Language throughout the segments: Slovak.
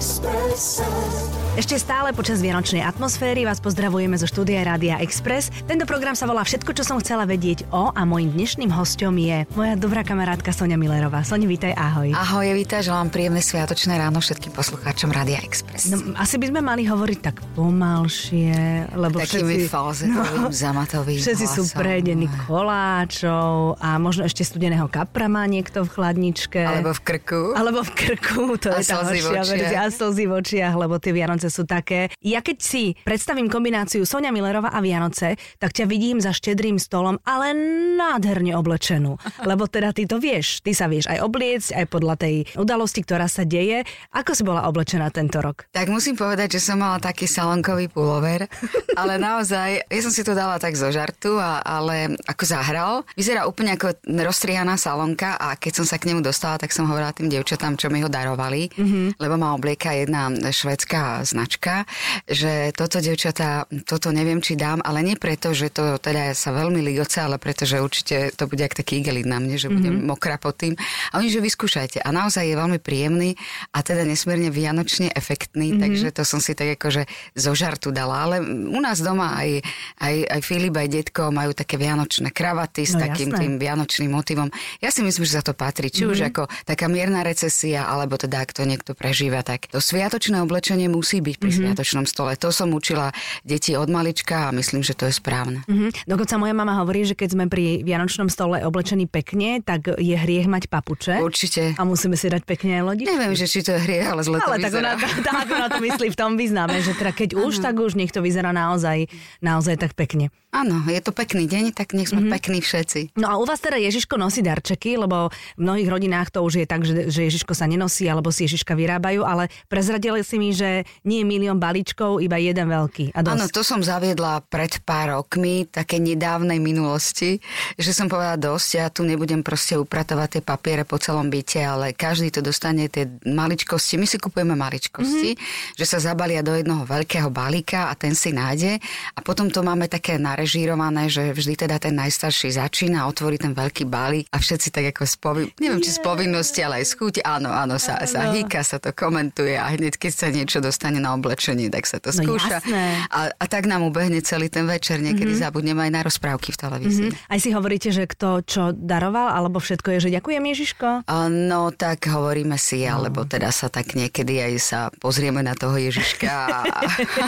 express. Ešte stále počas vianočnej atmosféry vás pozdravujeme zo štúdia Rádia Express. Tento program sa volá Všetko, čo som chcela vedieť o a mojim dnešným hostom je moja dobrá kamarátka Sonia Millerová. Sonia, vítaj, ahoj. Ahoj, vítaj, želám príjemné sviatočné ráno všetkým poslucháčom Rádia Express. No, asi by sme mali hovoriť tak pomalšie, lebo Takými všetci, falzetovým, no, zamatovým všetci sú prejedení koláčov a možno ešte studeného kapra má niekto v chladničke. Alebo v krku. Alebo v krku, to A je tá horšia verzia. A slzy v očiach, lebo tie Vianoce sú také. Ja keď si predstavím kombináciu Sonia Millerová a Vianoce, tak ťa vidím za štedrým stolom, ale nádherne oblečenú. Lebo teda ty to vieš. Ty sa vieš aj obliecť, aj podľa tej udalosti, ktorá sa deje. Ako si bola oblečená tento rok? Tak musím povedať, že som mala taký salonkový pullover, ale naozaj, ja som si to dala tak zo žartu, a, ale ako zahral. Vyzerá úplne ako rozstrihaná salonka a keď som sa k nemu dostala, tak som hovorila tým devčatám, čo mi ho darovali, mm-hmm. lebo ma oblieka jedna švedská značka, že toto devčatá, toto neviem, či dám, ale nie preto, že to teda sa veľmi ligoce, ale preto, že určite to bude ak taký igelit na mne, že budem mm-hmm. mokrá pod tým. A oni, že vyskúšajte. A naozaj je veľmi príjemný a teda nesmierne vianočne efektný, mm-hmm. takže to som si tak akože zo žartu dala. Ale u nás doma aj, aj, aj Filip, aj detko majú také vianočné kravaty s No takým jasné. tým vianočným motivom. Ja si myslím, že za to patrí. Či mm-hmm. už ako taká mierna recesia, alebo teda ak to niekto prežíva, tak to sviatočné oblečenie musí byť pri mm-hmm. sviatočnom stole. To som učila deti od malička a myslím, že to je správne. Mhm. Dokonca moja mama hovorí, že keď sme pri Vianočnom stole oblečení pekne, tak je hriech mať papuče. Určite. A musíme si dať pekne aj lodičky. Neviem, že či to je hriech, ale zle to Ale tak vyzerá. ona, tak ona to myslí v tom význame, že teda keď už, tak už nech to vyzerá naozaj, naozaj tak pekne. Áno, je to pekný deň, tak nech sme mm-hmm. pekní všetci. No a u vás teda Ježiško nosí darčeky, lebo v mnohých rodinách to už je tak, že, že Ježiško sa nenosí, alebo si Ježiška vyrábajú, ale prezradili si mi, že nie milión balíčkov, iba jeden veľký. A dosť. Áno, to som zaviedla pred pár rokmi, také nedávnej minulosti, že som povedala dosť, ja tu nebudem proste upratovať tie papiere po celom byte, ale každý to dostane tie maličkosti, my si kupujeme maličkosti, mm-hmm. že sa zabalia do jednoho veľkého balíka a ten si nájde a potom to máme také narežírované, že vždy teda ten najstarší začína otvorí ten veľký balík a všetci tak ako z povin- neviem, či z povinnosti, ale aj z chuti, áno, áno, sa, sa hýka, sa to komentuje a hneď keď sa niečo dostane na oblečenie, tak sa to No skúša. jasné. A, a tak nám ubehne celý ten večer, niekedy mm-hmm. zabudneme aj na rozprávky v televízii. Mm-hmm. Aj si hovoríte, že kto čo daroval, alebo všetko je, že ďakujem Ježiško? No tak hovoríme si, alebo teda sa tak niekedy aj sa pozrieme na toho Ježiška a,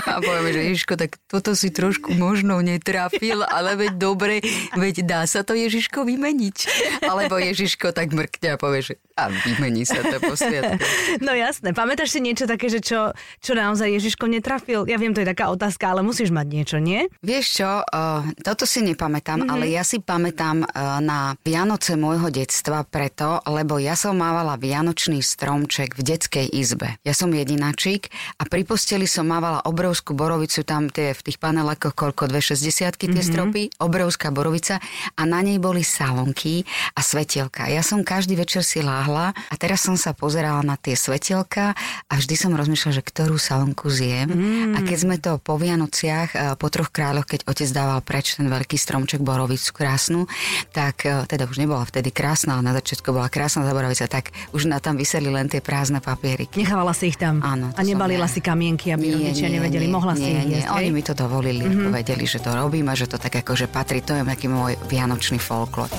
a povieme, že Ježiško, tak toto si trošku možno netrafil, ale veď dobre, veď dá sa to Ježiško vymeniť. Alebo Ježiško tak mrkne a povie, že a vymení sa to po sviatku. No jasné, pamätáš si niečo také, že čo, čo naozaj Ježiško netrafil? Ja viem, to je taká otázka, ale musíš mať niečo, nie? Vieš čo, uh, toto si nepamätám, mm-hmm. ale ja si pamätám uh, na Vianoce môjho detstva preto, lebo ja som mávala Vianočný stromček v detskej izbe. Ja som jedinačík a pri posteli som mávala obrovskú borovicu, tam tie v tých panelákoch koľko, 260 tie mm-hmm. stropy, obrovská borovica a na nej boli salonky a svetielka. Ja som každý večer si láhla a teraz som sa pozerala na tie svetielka a vždy som rozmýšľala, že ktorú salonku zjem. Mm. A keď sme to po Vianociach, e, po troch kráľoch, keď otec dával preč ten veľký stromček borovicu krásnu, tak e, teda už nebola vtedy krásna, ale na začiatku bola krásna tá borovica, tak už na tam vyseli len tie prázdne papieriky. Nechávala si ich tam Áno, a nebalila ja. si kamienky, aby rodičia nevedeli. Mohla si nie, ich nie, jesť, Oni mi to dovolili, mm-hmm. vedeli, že to robím a že to tak akože patrí, to je taký môj vianočný folklór.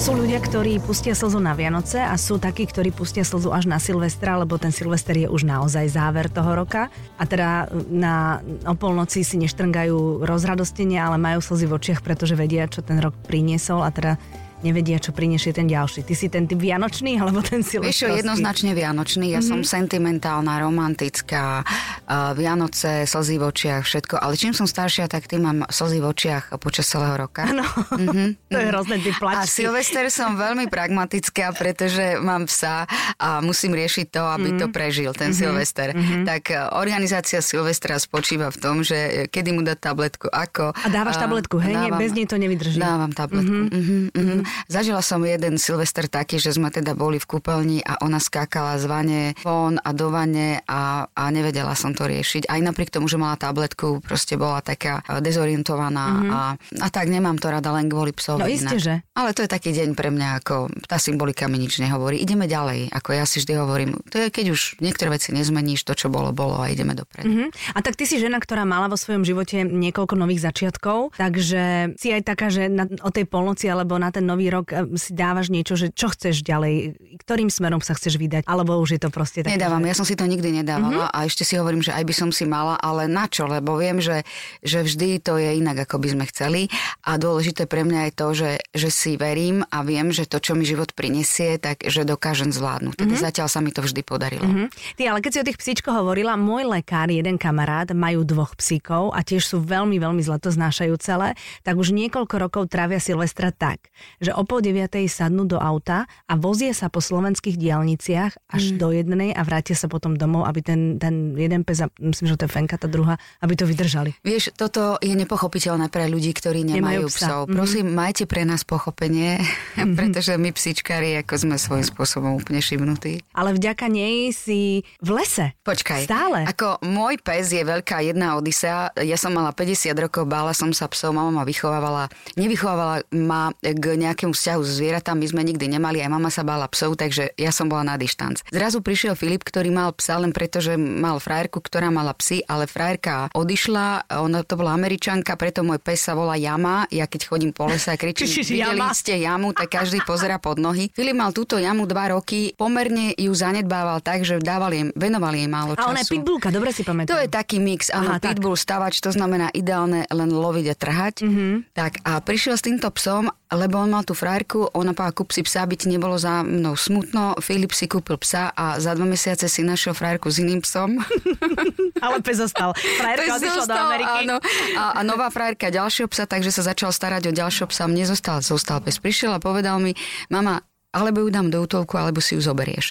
Sú ľudia, ktorí pustia slzu na Vianoce a sú takí, ktorí pustia slzu až na Silvestra, lebo ten Silvester je už naozaj záver toho roka. A teda na o polnoci si neštrngajú rozradostenie, ale majú slzy v očiach, pretože vedia, čo ten rok priniesol a teda nevedia, čo priniesie ten ďalší. Ty si ten typ vianočný alebo ten Vieš čo, silvestrovský? jednoznačne vianočný. Ja mm-hmm. som sentimentálna, romantická, uh, Vianoce, slzy v očiach, všetko. Ale čím som staršia, tak tým mám slzy v očiach počas celého roka. Áno, Mhm, to je hrozné, ty A plačky. Silvester som veľmi pragmatická, pretože mám psa a musím riešiť to, aby to Mhm. prežil, ten Silvester. Tak e, organizácia Silvestra spočíva v tom, že e, kedy mu dať tabletku, ako. A dávaš tabletku, hej? Nie, bez nej to nevydrží. Dávam tabletku. Mm-hmm. Mm-hmm. Zažila som jeden Silvester taký, že sme teda boli v kúpeľni a ona skákala z vane von a do vane a, a nevedela som to riešiť. Aj napriek tomu, že mala tabletku, proste bola taká e, dezorientovaná mm-hmm. a, a tak nemám to rada len kvôli psovi. No isté, že. Ale to je taký deň pre mňa, ako tá symbolika mi nič nehovorí. Ideme ďalej, ako ja si vždy hovorím. To je, keď už niektoré veci nezmeníš, to, čo bolo, bolo a ideme dopredu. Mm-hmm. A tak ty si žena, ktorá mala vo svojom živote niekoľko nových začiatkov, takže si aj taká, že na, o tej polnoci alebo na ten nový rok e, si dávaš niečo, že čo chceš ďalej, ktorým smerom sa chceš vydať, alebo už je to proste také. Nedávam, že... ja som si to nikdy nedávala mm-hmm. a ešte si hovorím, že aj by som si mala, ale na čo, lebo viem, že, že vždy to je inak, ako by sme chceli a dôležité pre mňa je to, že, že si verím a viem, že to, čo mi život prinesie, tak že dokážem zvládnuť. Teda mm-hmm. zatiaľ sa mi to vždy podarilo. Mm-hmm. Ty, ale keď si o tých psíčkoch hovorila, môj lekár, jeden kamarát, majú dvoch psíkov a tiež sú veľmi, veľmi zle to znášajú celé, tak už niekoľko rokov trávia Silvestra tak, že o pol deviatej sadnú do auta a vozie sa po slovenských diálniciach až mm. do jednej a vrátia sa potom domov, aby ten, ten jeden pes, myslím, že to je Fenka, tá druhá, aby to vydržali. Vieš, toto je nepochopiteľné pre ľudí, ktorí nemajú, nemajú psa. psov. Mm-hmm. Prosím, majte pre nás pochopenie, mm-hmm. pretože my psíčkari ako sme svojím spôsobom úplne šimnutí. Ale vďaka nej si v lese. Počkaj. Stále. Ako môj pes je veľká jedna odisea. Ja som mala 50 rokov, bála som sa psov, mama ma vychovávala, nevychovávala ma k nejakému vzťahu s zvieratami, my sme nikdy nemali, aj mama sa bála psov, takže ja som bola na dištanc. Zrazu prišiel Filip, ktorý mal psa len preto, že mal frajerku, ktorá mala psy, ale frajerka odišla, ona to bola američanka, preto môj pes sa volá Jama. Ja keď chodím po lese a kričím, videli ste jamu, tak každý pozera pod nohy. Filip mal túto jamu dva roky, pomerne ju zanedbával tak, že dával jej, venoval jej málo času. A ona je pitbullka, dobre si pamätám. To je taký mix, áno, pitbull, stavač, to znamená ideálne len loviť a trhať. Mm-hmm. Tak a prišiel s týmto psom lebo on mal tú frajerku, ona povedala, kúp si psa, aby ti nebolo za mnou smutno. Filip si kúpil psa a za dva mesiace si našiel frajerku s iným psom. Ale pes zostal. Frajerka odišla do Ameriky. Áno. A, a nová frajerka ďalšieho psa, takže sa začal starať o ďalšieho psa. Mne zostal, zostal pes. Prišiel a povedal mi, mama, alebo ju dám do útolku, alebo si ju zoberieš.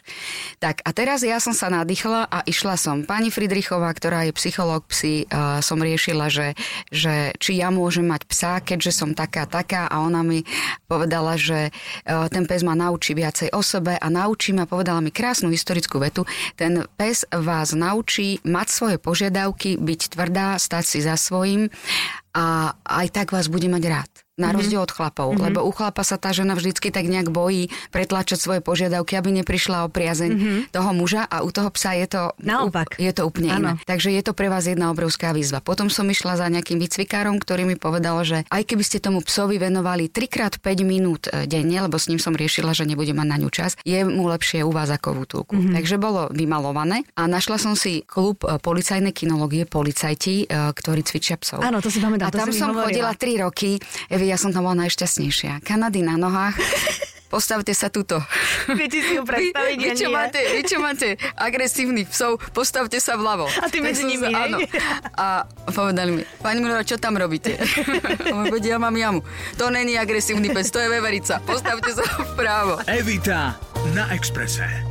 Tak a teraz ja som sa nadýchla a išla som. Pani Friedrichová, ktorá je psychológ psi, uh, som riešila, že, že či ja môžem mať psa, keďže som taká, taká a ona mi povedala, že uh, ten pes ma naučí viacej o sebe a naučí ma, povedala mi krásnu historickú vetu, ten pes vás naučí mať svoje požiadavky, byť tvrdá, stať si za svojím a aj tak vás bude mať rád na mhm. rozdiel od chlapov, mm-hmm. lebo u chlapa sa tá žena vždycky tak nejak bojí pretlačať svoje požiadavky, aby neprišla o priazeň mm-hmm. toho muža a u toho psa je to naopak. Je to úplne ano. iné. Takže je to pre vás jedna obrovská výzva. Potom som išla za nejakým výcvikárom, ktorý mi povedal, že aj keby ste tomu psovi venovali 3x 5 minút e, denne, lebo s ním som riešila, že nebude mať na ňu čas, je mu lepšie u vás ako v útulku. Mm-hmm. Takže bolo vymalované a našla som si klub e, policajnej kinológie, policajti, e, ktorí cvičia psov. Áno, to si pamätám. A tam som chodila 3 roky ja som tam bola najšťastnejšia. Kanady na nohách, postavte sa tuto. Viete si ju predstaviť, vy, vy, čo máte, vy, čo máte agresívnych psov, postavte sa vľavo. A ty medzi nimi, sa, áno. A povedali mi, pani Milora, čo tam robíte? ja mám jamu. To není agresívny pes, to je veverica. Postavte sa vpravo. Evita na Exprese.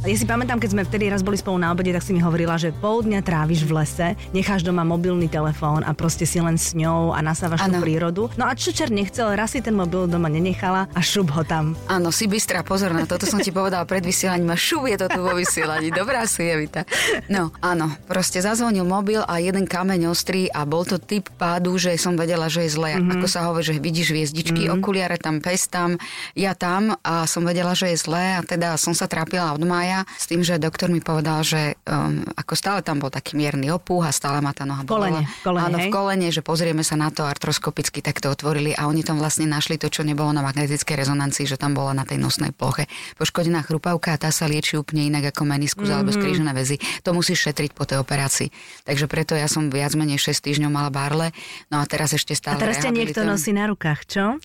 Ja si pamätám, keď sme vtedy raz boli spolu na obede, tak si mi hovorila, že pol dňa tráviš v lese, necháš doma mobilný telefón a proste si len s ňou a nasávaš tú prírodu. No a čo čer nechcel, raz si ten mobil doma nenechala a šup ho tam. Áno, si bystrá, pozor na toto som ti povedala pred vysielaním a šup je to tu vo vysielaní. Dobrá si je, Vita. No, áno, proste zazvonil mobil a jeden kameň ostrý a bol to typ pádu, že som vedela, že je zle. Mm-hmm. Ako sa hovorí, že vidíš hviezdičky, mm-hmm. okuliare tam, pes tam, ja tam a som vedela, že je zle a teda som sa trápila od mája mája s tým, že doktor mi povedal, že um, ako stále tam bol taký mierny opúh a stále ma tá noha bola. Kolene, Áno, v kolene, že pozrieme sa na to artroskopicky, tak to otvorili a oni tam vlastne našli to, čo nebolo na magnetickej rezonancii, že tam bola na tej nosnej ploche poškodená chrupavka a tá sa lieči úplne inak ako meniskus mm-hmm. alebo skrížené väzy. To musíš šetriť po tej operácii. Takže preto ja som viac menej 6 týždňov mala barle, no a teraz ešte stále A teraz ťa niekto nosí na rukách, čo?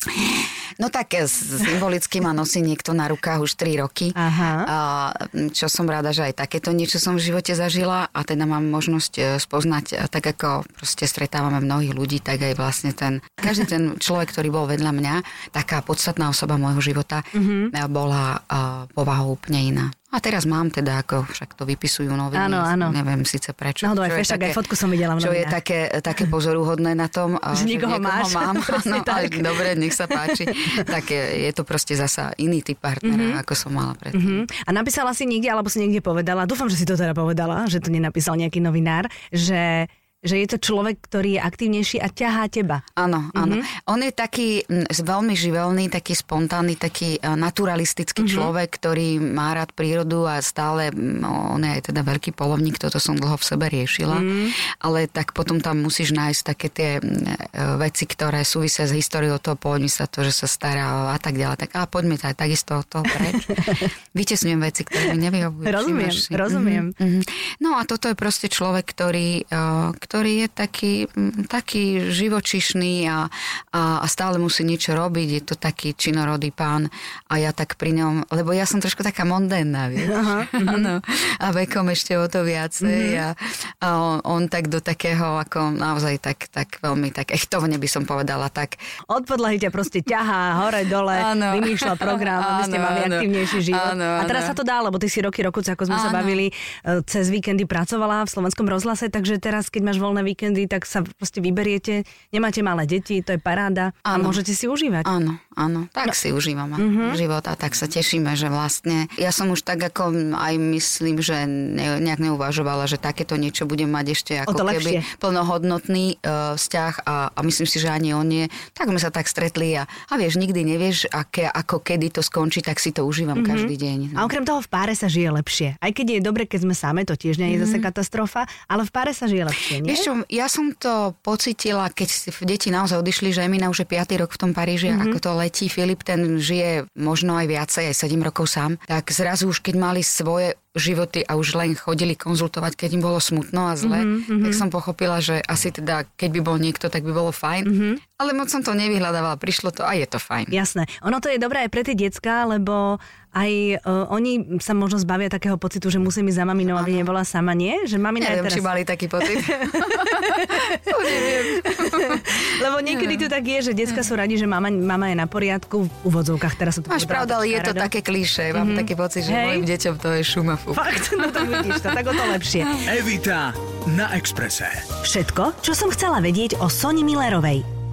No tak symbolicky ma nosí niekto na rukách už 3 roky. Aha. A, čo som rada, že aj takéto niečo som v živote zažila a teda mám možnosť e, spoznať, e, tak ako proste stretávame mnohých ľudí, tak aj vlastne ten, každý ten človek, ktorý bol vedľa mňa, taká podstatná osoba môjho života, mm-hmm. bola uh, povahou úplne iná. A teraz mám teda, ako však to vypisujú noviny. Áno, áno. Neviem síce prečo. No, aj fešak, také- aj fotku som videla v Čo je také, také pozoruhodné na tom. Že že niekoho máš. mám. Tak. ale dobre, nech sa páči. tak je, je to proste zasa iný typ partnera, ako som mala predtým. Mhm. A napísala si niekde, alebo si niekde povedala, dúfam, že si to teda povedala, že to nenapísal nejaký novinár, že, že je to človek, ktorý je aktívnejší a ťahá teba. Áno, áno. On je taký veľmi živelný, taký spontánny, taký eh, naturalistický človek, ktorý má rád prírodu a stále, mm, on je aj teda veľký polovník, toto som dlho v sebe riešila, ale tak potom tam musíš nájsť také tie eh, veci, ktoré súvisia s históriou toho poľovníctva, to, že sa stará a tak ďalej. Tak a poďme aj takisto od toho preč. Vytesňujem veci, ktoré mi nevyhovujú. Rozumiem, rozumiem. Mhm, mhm. No a toto je proste človek, ktorý, eh, ktorý je taký, taký živočišný a, a, a stále musí niečo robiť. Je to taký činorodý pán a ja tak pri ňom, lebo ja som trošku taká mondénna, vieš. Áno. A vekom ešte o to viacej a, a on, on tak do takého, ako naozaj tak, tak veľmi, tak echtovne by som povedala, tak Od podlahy ťa proste ťahá hore, dole, Áno. vymýšľa program, aby ste mali áno. aktívnejší život. Áno, a teraz sa to dá, lebo ty si roky, rokuce, ako sme sa Áno. bavili, e, cez víkendy pracovala v slovenskom rozhlase, takže teraz, keď máš voľné víkendy, tak sa proste vyberiete, nemáte malé deti, to je paráda a môžete si užívať. Áno, áno, tak no. si užívame uh-huh. život a tak sa tešíme, že vlastne ja som už tak ako aj myslím, že ne, nejak neuvažovala, že takéto niečo budem mať ešte ako keby lepšie. plnohodnotný uh, vzťah a, a myslím si, že ani on nie. Tak sme sa tak stretli a, a vieš, nikdy nevieš, aké, ako kedy to skončí, tak si to užívam uh-huh. každý deň. A okrem toho v páre sa žije lepšie. Aj keď je dobre, keď sme same, to tiež nie je zase katastrofa, ale v páre sa žije lepšie, nie? Vieš čo, ja som to pocitila, keď deti naozaj odišli, že Emina už je 5. rok v tom Paríži, mm-hmm. ako to letí. Filip ten žije možno aj viacej, aj 7 rokov sám. Tak zrazu už keď mali svoje životy a už len chodili konzultovať, keď im bolo smutno a zle, mm-hmm. tak som pochopila, že asi teda, keď by bol niekto, tak by bolo fajn. Mm-hmm. Ale moc som to nevyhľadávala, prišlo to a je to fajn. Jasné. Ono to je dobré aj pre tie decka, lebo aj uh, oni sa možno zbavia takého pocitu, že musím ísť za maminou, aby nebola sama, nie? Že mamina je Neviem, teraz... či mali taký pocit. to neviem. Lebo niekedy to tak je, že decka sú radi, že mama, mama je na poriadku v úvodzovkách. Teraz sa to Máš pravdu, ale je to také klíše. Mám taký pocit, že Hej. mojim deťom to je šuma. Fakt, no tak vidíš to, tak o to lepšie. Evita na Exprese. Všetko, čo som chcela vedieť o Soni Millerovej.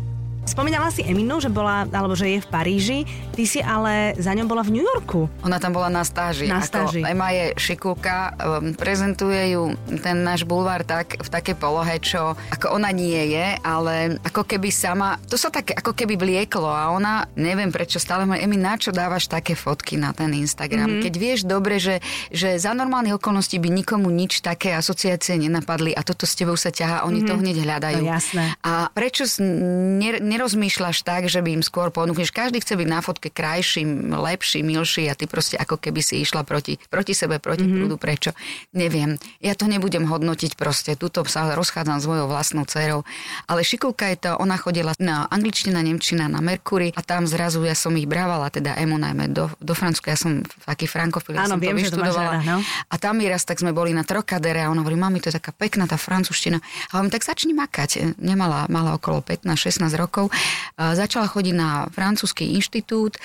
Spomínala si Eminu, že bola, alebo že je v Paríži, ty si ale za ňou bola v New Yorku. Ona tam bola na stáži. Na Ako stáži. Ema je šikulka, um, prezentuje ju ten náš bulvár tak, v takej polohe, čo ako ona nie je, ale ako keby sama, to sa tak ako keby vlieklo a ona, neviem prečo stále ma, Emi, na čo dávaš také fotky na ten Instagram? Mm-hmm. Keď vieš dobre, že, že za normálnych okolností by nikomu nič také asociácie nenapadli a toto s tebou sa ťahá, oni mm-hmm. to hneď hľadajú. No jasné. A prečo ner- nerozmýšľaš tak, že by im skôr ponúkneš? Každý chce byť na fotke krajší, lepší, milší a ty proste ako keby si išla proti, proti sebe, proti mm-hmm. prúdu. Prečo? Neviem. Ja to nebudem hodnotiť proste. Tuto sa rozchádzam s mojou vlastnou dcerou. Ale šikovka je to, ona chodila na angličtina, nemčina, na Merkury a tam zrazu ja som ich brávala, teda emu najmä do, do Francúzska. Ja som taký frankofil, ja som viem, to vyštudovala. rada, no. A tam mi raz tak sme boli na Trokadere a ona hovorí, mami, to je taká pekná tá francúzština. A hovorím, tak začni makať. Nemala, mala okolo 15-16 rokov. A začala chodiť na francúzsky inštitút.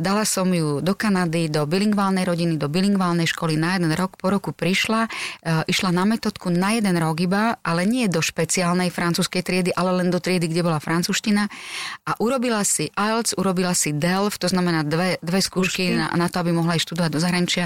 Dala som ju do Kanady, do bilingválnej rodiny, do bilingválnej školy na jeden rok. Po roku prišla, išla na metodku na jeden rok iba, ale nie do špeciálnej francúzskej triedy, ale len do triedy, kde bola francúzština. A urobila si IELTS, urobila si DELF, to znamená dve, dve skúšky na, na to, aby mohla ísť študovať do zahraničia.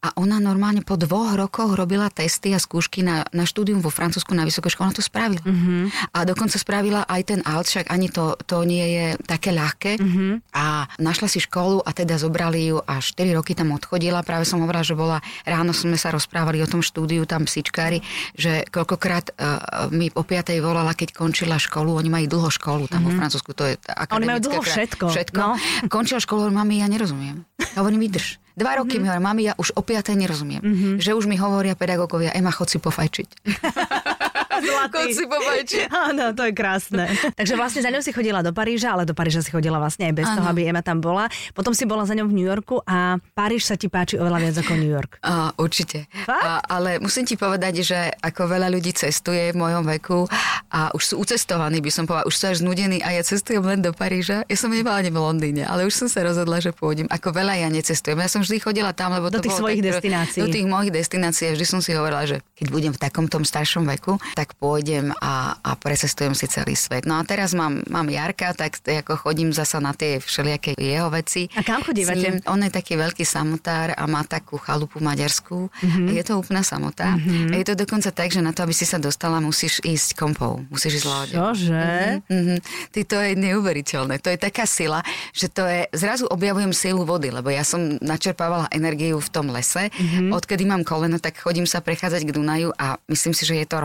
A ona normálne po dvoch rokoch robila testy a skúšky na, na štúdium vo Francúzsku na vysokej škole. Ona to spravila. Mm-hmm. A dokonca spravila aj ten IELTS, však ani to, to nie je také ľahké. Mm-hmm. A našla si školu a teda zobrali ju a 4 roky tam odchodila. Práve som hovorila, že bola, ráno sme sa rozprávali o tom štúdiu, tam psičkári, že koľkokrát uh, mi o 5. volala, keď končila školu. Oni majú dlho školu tam mm-hmm. vo Francúzsku. To je Oni majú akademické dlho všetko, Všetko. no. Končila školu, hovorím, mami, ja nerozumiem. Hovorím, vydrž. Dva roky mm-hmm. mi hovorí, mami, ja už o 5. nerozumiem. Mm-hmm. Že už mi hovoria pedagógovia, Ema, chod si pofajčiť. Zlatý. Pobajči. Áno, to je krásne. Takže vlastne za ňou si chodila do Paríža, ale do Paríža si chodila vlastne aj bez ano. toho, aby Ema tam bola. Potom si bola za ňou v New Yorku a Paríž sa ti páči oveľa viac ako New York. A, určite. A, ale musím ti povedať, že ako veľa ľudí cestuje v mojom veku a už sú ucestovaní, by som povedala, už sú až znudení a ja cestujem len do Paríža. Ja som nebola ani v Londýne, ale už som sa rozhodla, že pôjdem. Ako veľa ja necestujem. Ja som vždy chodila tam, lebo do to tých svojich tak, destinácií. Do tých mojich destinácií. Vždy som si hovorila, že keď budem v takomto staršom veku, tak pôjdem a, a precestujem si celý svet. No a teraz mám, mám Jarka, tak ako chodím zasa na tie všelijaké jeho veci. A kam chodívate? On je taký veľký samotár a má takú chalupu maďarskú. Mm-hmm. Je to úplná samota. Mm-hmm. Je to dokonca tak, že na to, aby si sa dostala, musíš ísť kompou. Musíš ísť loďou. Čože? Mm-hmm. Ty, to je neuveriteľné. To je taká sila, že to je... Zrazu objavujem silu vody, lebo ja som načerpávala energiu v tom lese. Mm-hmm. Odkedy mám koleno, tak chodím sa prechádzať k Dunaju a myslím si, že je to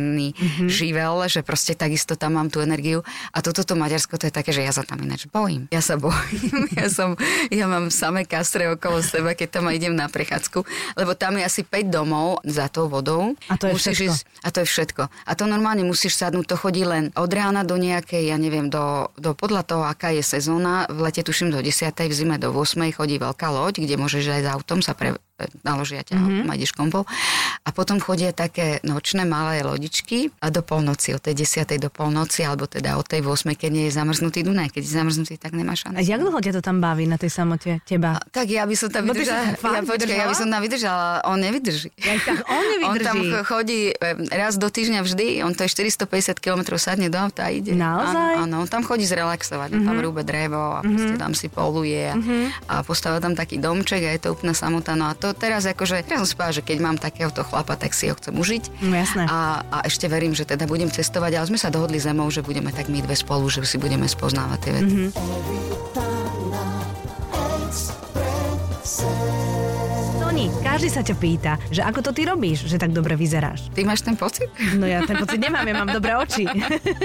rovnocenný mm-hmm. živel, že proste takisto tam mám tú energiu. A toto to Maďarsko, to je také, že ja sa tam ináč bojím. Ja sa bojím. ja, som, ja mám samé kastre okolo seba, keď tam idem na prechádzku, lebo tam je asi 5 domov za tou vodou. A to je musíš všetko. Ísť, a to je všetko. A to normálne musíš sadnúť, to chodí len od rána do nejakej, ja neviem, do, do podľa toho, aká je sezóna. V lete tuším do 10. v zime do 8. chodí veľká loď, kde môžeš aj s autom sa pre, naložia ťa mm-hmm. ideš kompou. A potom chodia také nočné malé lodičky a do polnoci, od tej 10. do polnoci, alebo teda od tej 8. keď nie je zamrznutý Dunaj. Keď je zamrznutý, tak nemáš šancu. A jak dlho ťa to tam baví na tej samote, teba? A, tak ja by som tam No vydržala. ja, počkaj, ja by som tam vydržala, on nevydrží. Ja, tak on On tam nevydrží. ch- chodí raz do týždňa vždy, on to je 450 km sadne do auta a ide. Naozaj? Áno, áno, on tam chodí zrelaxovať, mm-hmm. tam rúbe drevo a proste tam si poluje a, mm-hmm. a postavia tam taký domček a je to úplná samota. No a to teraz akože, teraz som spala, že keď mám takéhoto chlapa, tak si ho chcem užiť. No jasné. A, a ešte verím, že teda budem cestovať, ale sme sa dohodli s Emou, že budeme tak my dve spolu, že si budeme spoznávať tie veci. Mm-hmm. Každý sa ťa pýta, že ako to ty robíš, že tak dobre vyzeráš. Ty máš ten pocit? No ja ten pocit nemám, ja mám dobré oči.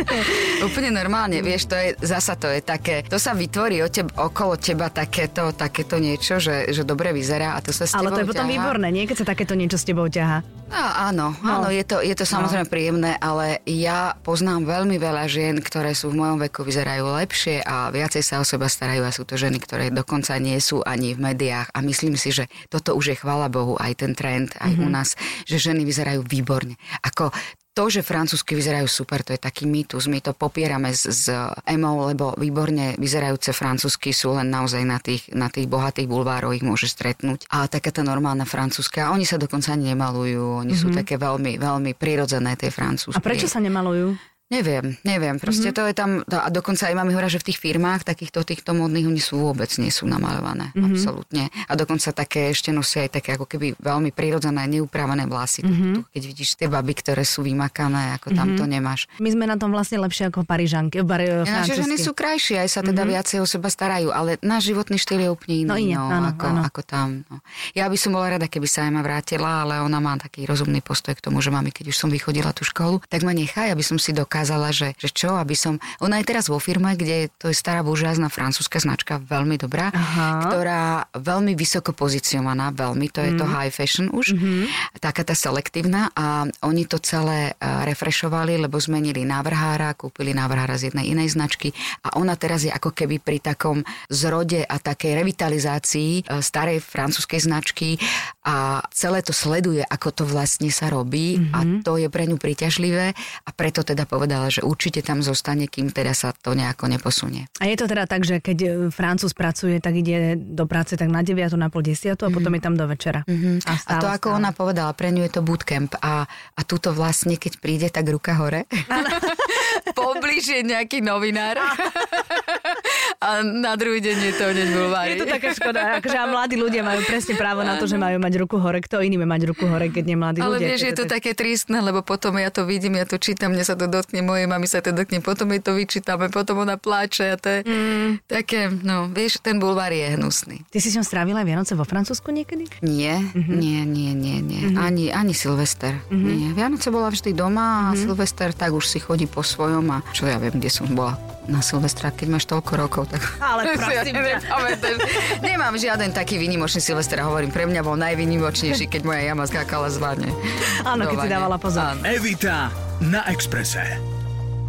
Úplne normálne, vieš, to je, zasa to je také, to sa vytvorí o teb, okolo teba takéto, takéto niečo, že, že dobre vyzerá a to sa s Ale to je potom ťahá. výborné, nie? Keď sa takéto niečo s tebou ťaha. A, áno, No. áno, je to, je to samozrejme príjemné, ale ja poznám veľmi veľa žien, ktoré sú v mojom veku, vyzerajú lepšie a viacej sa o seba starajú a sú to ženy, ktoré dokonca nie sú ani v médiách a myslím si, že toto už je chvala Bohu aj ten trend aj Mhm. u nás, že ženy vyzerajú výborne. Ako to, že francúzsky vyzerajú super, to je taký mýtus. My to popierame s, s Emou, lebo výborne vyzerajúce francúzsky sú len naozaj na tých, na tých bohatých bulvároch ich môže stretnúť. A taká tá normálna francúzska, oni sa dokonca ani nemalujú, oni mm-hmm. sú také veľmi, veľmi prirodzené tie francúzske. A prečo sa nemalujú? Neviem, neviem, proste mm-hmm. to je tam, to, a dokonca aj mami hovoria, že v tých firmách, takýchto týchto modných, oni sú vôbec nie sú namalované, mm-hmm. absolútne. A dokonca také ešte nosia aj také ako keby veľmi prirodzené, neupravené vlasy. Mm-hmm. Tu, keď vidíš tie baby, ktoré sú vymakané, ako tam mm-hmm. to nemáš. My sme na tom vlastne lepšie ako Parížanky. Bar, Ja, že ženy sú krajšie, aj sa teda mm-hmm. viacej o seba starajú, ale náš životný štýl je úplne iný, No iné, áno, ako, áno. ako tam. No. Ja by som bola rada, keby sa aj ma vrátila, ale ona má taký rozumný postoj k tomu, že mami, keď už som vychodila tú školu, tak ma nechaj, aby som si dokázala, že, že čo, aby som... Ona je teraz vo firme, kde to je stará buržázna francúzska značka, veľmi dobrá, Aha. ktorá veľmi vysoko pozicionovaná, veľmi, to je to high fashion už, taká tá selektívna a oni to celé eh, refrešovali, lebo zmenili návrhára, kúpili návrhára z jednej inej značky a ona teraz je ako keby pri takom zrode a takej revitalizácii eh, starej francúzskej značky a celé to sleduje, ako to vlastne sa robí a to je pre ňu príťažlivé a preto teda povedala, že určite tam zostane, kým teda sa to nejako neposunie. A je to teda tak, že keď e, Francúz pracuje, tak ide do práce tak na 9, na pol 10 a potom je tam do večera. Mm-hmm. A, A stále, to, ako stále. ona povedala, pre ňu je to bootcamp a, a tuto vlastne, keď príde, tak ruka hore. Poblíž je nejaký novinár. a na druhý deň je to hneď bulvári. Je to taká škoda, akože a mladí ľudia majú presne právo na to, že majú mať ruku hore. Kto iný má mať ruku hore, keď nie mladí Ale ľudia? vieš, Keď je to také tristné, lebo potom ja to vidím, ja to čítam, mne sa to dotkne, mojej mami sa to dotkne, potom jej to vyčítame, potom ona pláče a to je mm. také, no, vieš, ten bulvár je hnusný. Ty si s ňou strávila Vianoce vo Francúzsku niekedy? Nie, mm-hmm. nie, nie, nie, nie. Mm-hmm. Ani, ani Silvester. Mm-hmm. Nie. Vianoce bola vždy doma a mm-hmm. Silvester tak už si chodí po svojom a čo ja viem, kde som bola na Silvestra, keď máš toľko rokov, tak... Ale prosím ťa. nepamätáš. Nemám žiaden taký výnimočný Silvester a hovorím, pre mňa bol najvýnimočnejší, keď moja jama skákala z vane. Áno, keď si dávala pozor. Áno. Evita na Exprese.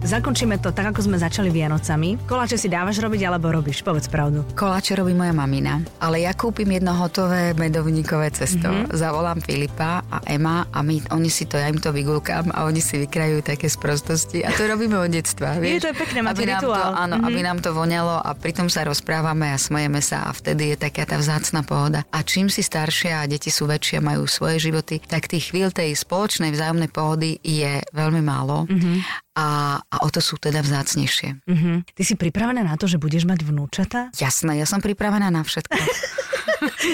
Zakončíme to tak, ako sme začali Vianocami. Koláče si dávaš robiť alebo robíš? Povedz pravdu. Koláče robí moja mamina, ale ja kúpim jedno hotové medovníkové cesto. Mm-hmm. Zavolám Filipa a Ema a my, oni si to, ja im to vygulkám a oni si vykrajú také sprostosti a to robíme od detstva. Vieš? Je to je pekné, máte aby nám to, rituál. áno, mm-hmm. aby nám to voňalo a pritom sa rozprávame a smejeme sa a vtedy je taká tá vzácna pohoda. A čím si staršia a deti sú väčšie, majú svoje životy, tak tých chvíľ tej spoločnej vzájomnej pohody je veľmi málo. Mm-hmm a, a o to sú teda vzácnejšie. Uh-huh. Ty si pripravená na to, že budeš mať vnúčata? Jasné, ja som pripravená na všetko.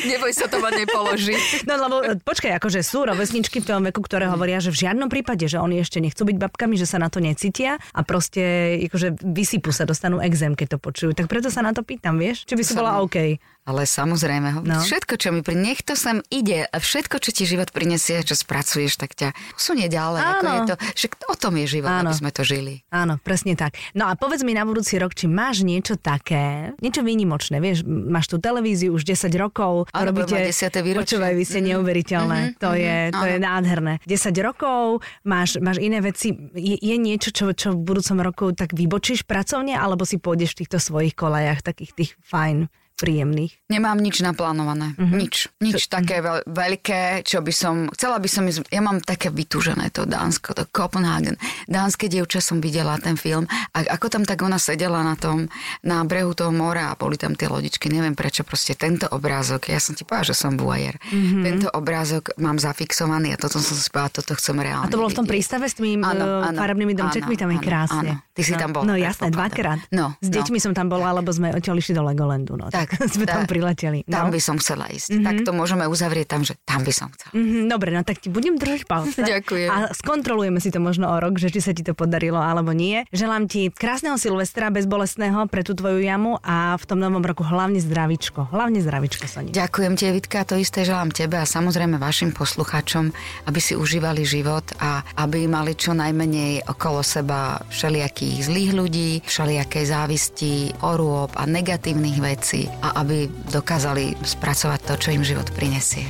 Neboj sa, to ma nepoloží. No lebo počkaj, akože sú rovesničky v tom veku, ktoré hovoria, že v žiadnom prípade, že oni ešte nechcú byť babkami, že sa na to necítia a proste akože vysypú sa, dostanú exém, keď to počujú. Tak preto sa na to pýtam, vieš? Či by si bola OK? Ale samozrejme, no. všetko, čo mi pri... Nech to sem ide a všetko, čo ti život prinesie, čo spracuješ, tak ťa posunie ďalej. Áno. Ako je to, že o tom je život, Áno. aby sme to žili. Áno, presne tak. No a povedz mi na budúci rok, či máš niečo také, niečo výnimočné, vieš, máš tú televíziu už 10 rokov, Áno, robíte, 10. výročie. Počúvaj, vy ste mm. neuveriteľné, mm-hmm, to, je, to je nádherné. 10 rokov, máš, máš iné veci, je, je niečo, čo, čo v budúcom roku tak vybočíš pracovne, alebo si pôjdeš v týchto svojich kolajach, takých tých fajn príjemných? Nemám nič naplánované. Mm-hmm. Nič. Nič to, také veľ, veľké, čo by som... Chcela by som ísť... Ja mám také vytúžené to Dánsko, to Copenhagen. Dánske dievča som videla ten film a ako tam tak ona sedela na tom, na brehu toho mora a boli tam tie lodičky. Neviem prečo, proste tento obrázok, ja som ti povedala, že som voyeur. Mm-hmm. Tento obrázok mám zafixovaný a toto som si povedala, toto chcem reálne A to bolo v tom prístave s tými uh, farebnými domčekmi, tam je krásne. Áno. Ty si no, tam bol. No jasné, dvakrát. No, s deťmi no. som tam bola, lebo sme odtiaľ išli do Legolandu. No, tak, sme tam prileteli. No. Tam by som chcela ísť. Mm-hmm. Tak to môžeme uzavrieť tam, že tam by som chcela. Mm-hmm, dobre, no tak ti budem držať palce. Ďakujem. A skontrolujeme si to možno o rok, že či sa ti to podarilo alebo nie. Želám ti krásneho Silvestra, bezbolestného pre tú tvoju jamu a v tom novom roku hlavne zdravičko. Hlavne zdravičko sa Ďakujem ti, Vitka, to isté želám tebe a samozrejme vašim posluchačom, aby si užívali život a aby mali čo najmenej okolo seba všelijakých zlých ľudí, všelijakej závisti, orôb a negatívnych vecí a aby dokázali spracovať to, čo im život prinesie.